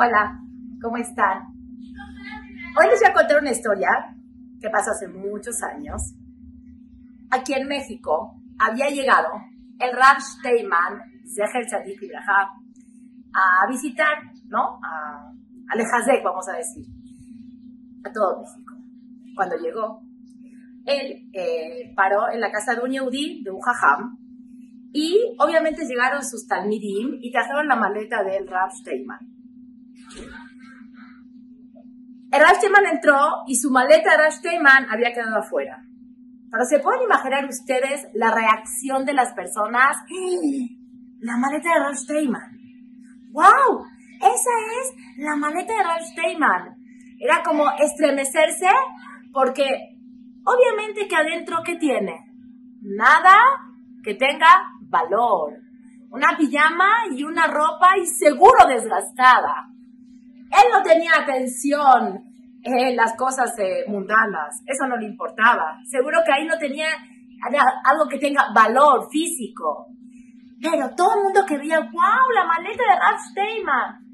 Hola, ¿cómo están? Hoy les voy a contar una historia que pasó hace muchos años. Aquí en México había llegado el Rav Steinman, Zeher Tzadik Ibrahim, a visitar, ¿no? A, a vamos a decir, a todo México. Cuando llegó, él eh, paró en la casa de un Yehudi, de un y obviamente llegaron sus Talmidim y trajeron la maleta del Rav Steinman. El Rav entró y su maleta de había quedado afuera. Pero se pueden imaginar ustedes la reacción de las personas. La maleta de Rav ¡Wow! Esa es la maleta de Rav Era como estremecerse porque obviamente que adentro ¿qué tiene? Nada que tenga valor. Una pijama y una ropa y seguro desgastada. Él no tenía atención en las cosas mundanas, eso no le importaba. Seguro que ahí no tenía algo que tenga valor físico. Pero todo el mundo quería, wow, la maleta de Ralph Steinman.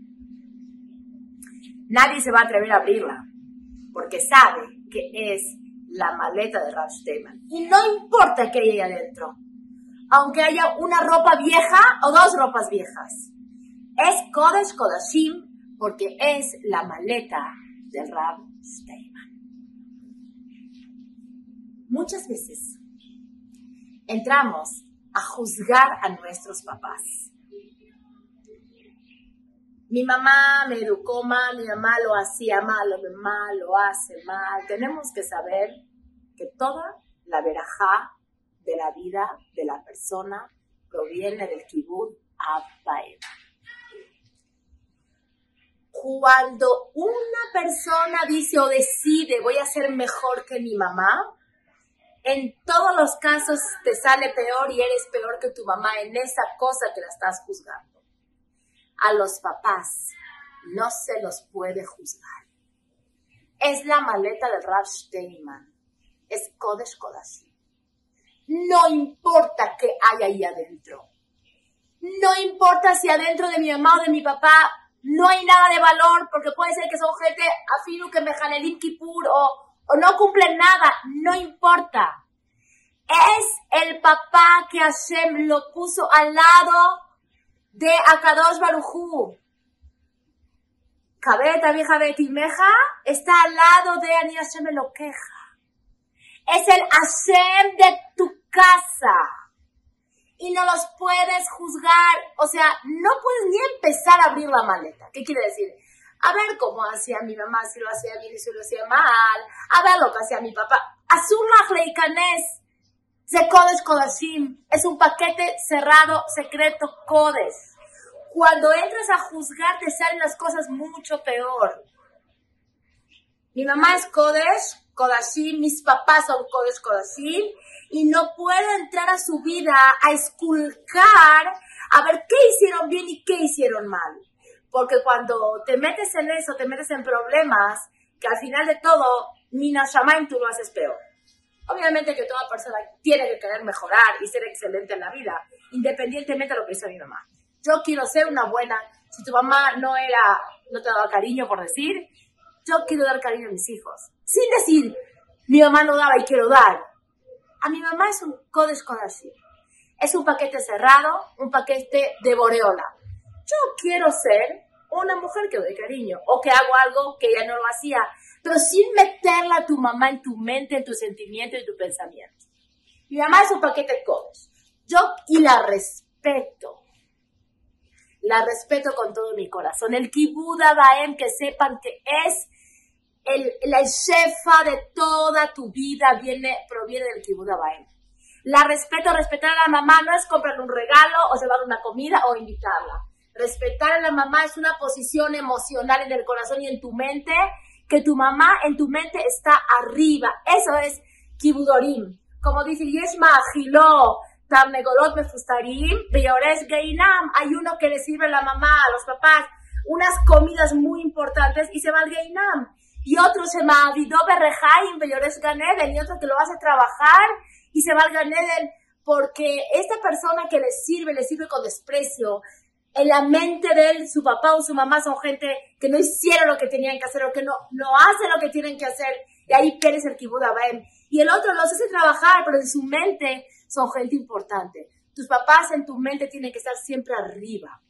Nadie se va a atrever a abrirla, porque sabe que es la maleta de Ralph Steinman. Y no importa que haya adentro, aunque haya una ropa vieja o dos ropas viejas. Es Kodesh Kodashim porque es la maleta del Rab Steinman. Muchas veces entramos a juzgar a nuestros papás. Mi mamá me educó mal, mi mamá lo hacía mal, mi mamá lo hace mal. Tenemos que saber que toda la verajá de la vida de la persona proviene del kibbutz Abba cuando una persona dice o decide voy a ser mejor que mi mamá, en todos los casos te sale peor y eres peor que tu mamá en esa cosa que la estás juzgando. A los papás no se los puede juzgar. Es la maleta de Rav Steinman. Es Kodesh Kodashim. No importa qué hay ahí adentro. No importa si adentro de mi mamá o de mi papá no hay nada de valor porque puede ser que son gente afino que me el Kippur o, o no cumplen nada, no importa. Es el papá que Hashem lo puso al lado de Akadosh Barujú. Cabeta vieja Betimeja está al lado de Ani Hashem lo queja. Es el Hashem de tu casa y no los puedes juzgar. O sea, no puedes ni empezar a abrir la maleta. ¿Qué quiere decir? A ver cómo hacía mi mamá, si lo hacía bien y si lo hacía mal. A ver lo que hacía mi papá. Azul Leikanes. Se Codes Kodashim. Es un paquete cerrado, secreto, Codes. Cuando entras a juzgar te salen las cosas mucho peor. Mi mamá es Kodesh, Kodashim, mis papás son Kodesh, y no puedo entrar a su vida a esculcar a ver qué hicieron bien y qué hicieron mal. Porque cuando te metes en eso, te metes en problemas, que al final de todo, Mina Shamaim tú lo haces peor. Obviamente que toda persona tiene que querer mejorar y ser excelente en la vida, independientemente de lo que hizo mi mamá. Yo quiero ser una buena, si tu mamá no era, no te daba cariño por decir, yo quiero dar cariño a mis hijos. Sin decir, mi mamá no daba y quiero dar. A mi mamá es un codes así. Es un paquete cerrado, un paquete de boreola. Yo quiero ser una mujer que doy cariño o que hago algo que ella no lo hacía, pero sin meterla a tu mamá en tu mente, en tu sentimiento y tu pensamiento. Mi mamá es un paquete de codes. Yo y la respeto la respeto con todo mi corazón. El Kibuda Baem, que sepan que es el, la shefa de toda tu vida, viene, proviene del Kibuda Baem. La respeto, respetar a la mamá no es comprarle un regalo o llevarle una comida o invitarla. Respetar a la mamá es una posición emocional en el corazón y en tu mente, que tu mamá en tu mente está arriba. Eso es Kibudorim. Como dice Yeshma Agiló, Tamegolot Mefustarim, Beores Geinam. Hay uno que le sirve a la mamá, a los papás, unas comidas muy importantes y se va al Geinam. Y otro se va a Vido Berrejaim, Beores Ganeden. Y otro que lo hace trabajar y se va al Ganeden porque esta persona que le sirve, le sirve con desprecio. en la mente de él, su papá o su mamá son gente que no hicieron lo que tenían que hacer o que no, no hacen lo que tienen que hacer. Y ahí pierdes el kibud Y el otro los hace trabajar, pero en su mente son gente importante. Tus papás en tu mente tienen que estar siempre arriba.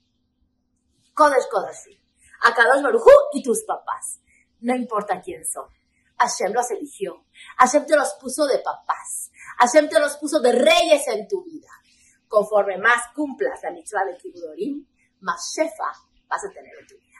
Kodesh Kodesh. Akadosh Barujú y tus papás. No importa quién son. Hashem los eligió. Hashem te los puso de papás. Hashem te los puso de reyes en tu vida. Conforme más cumplas la mitzvah de Kibudorim, más shefa vas a tener en tu vida.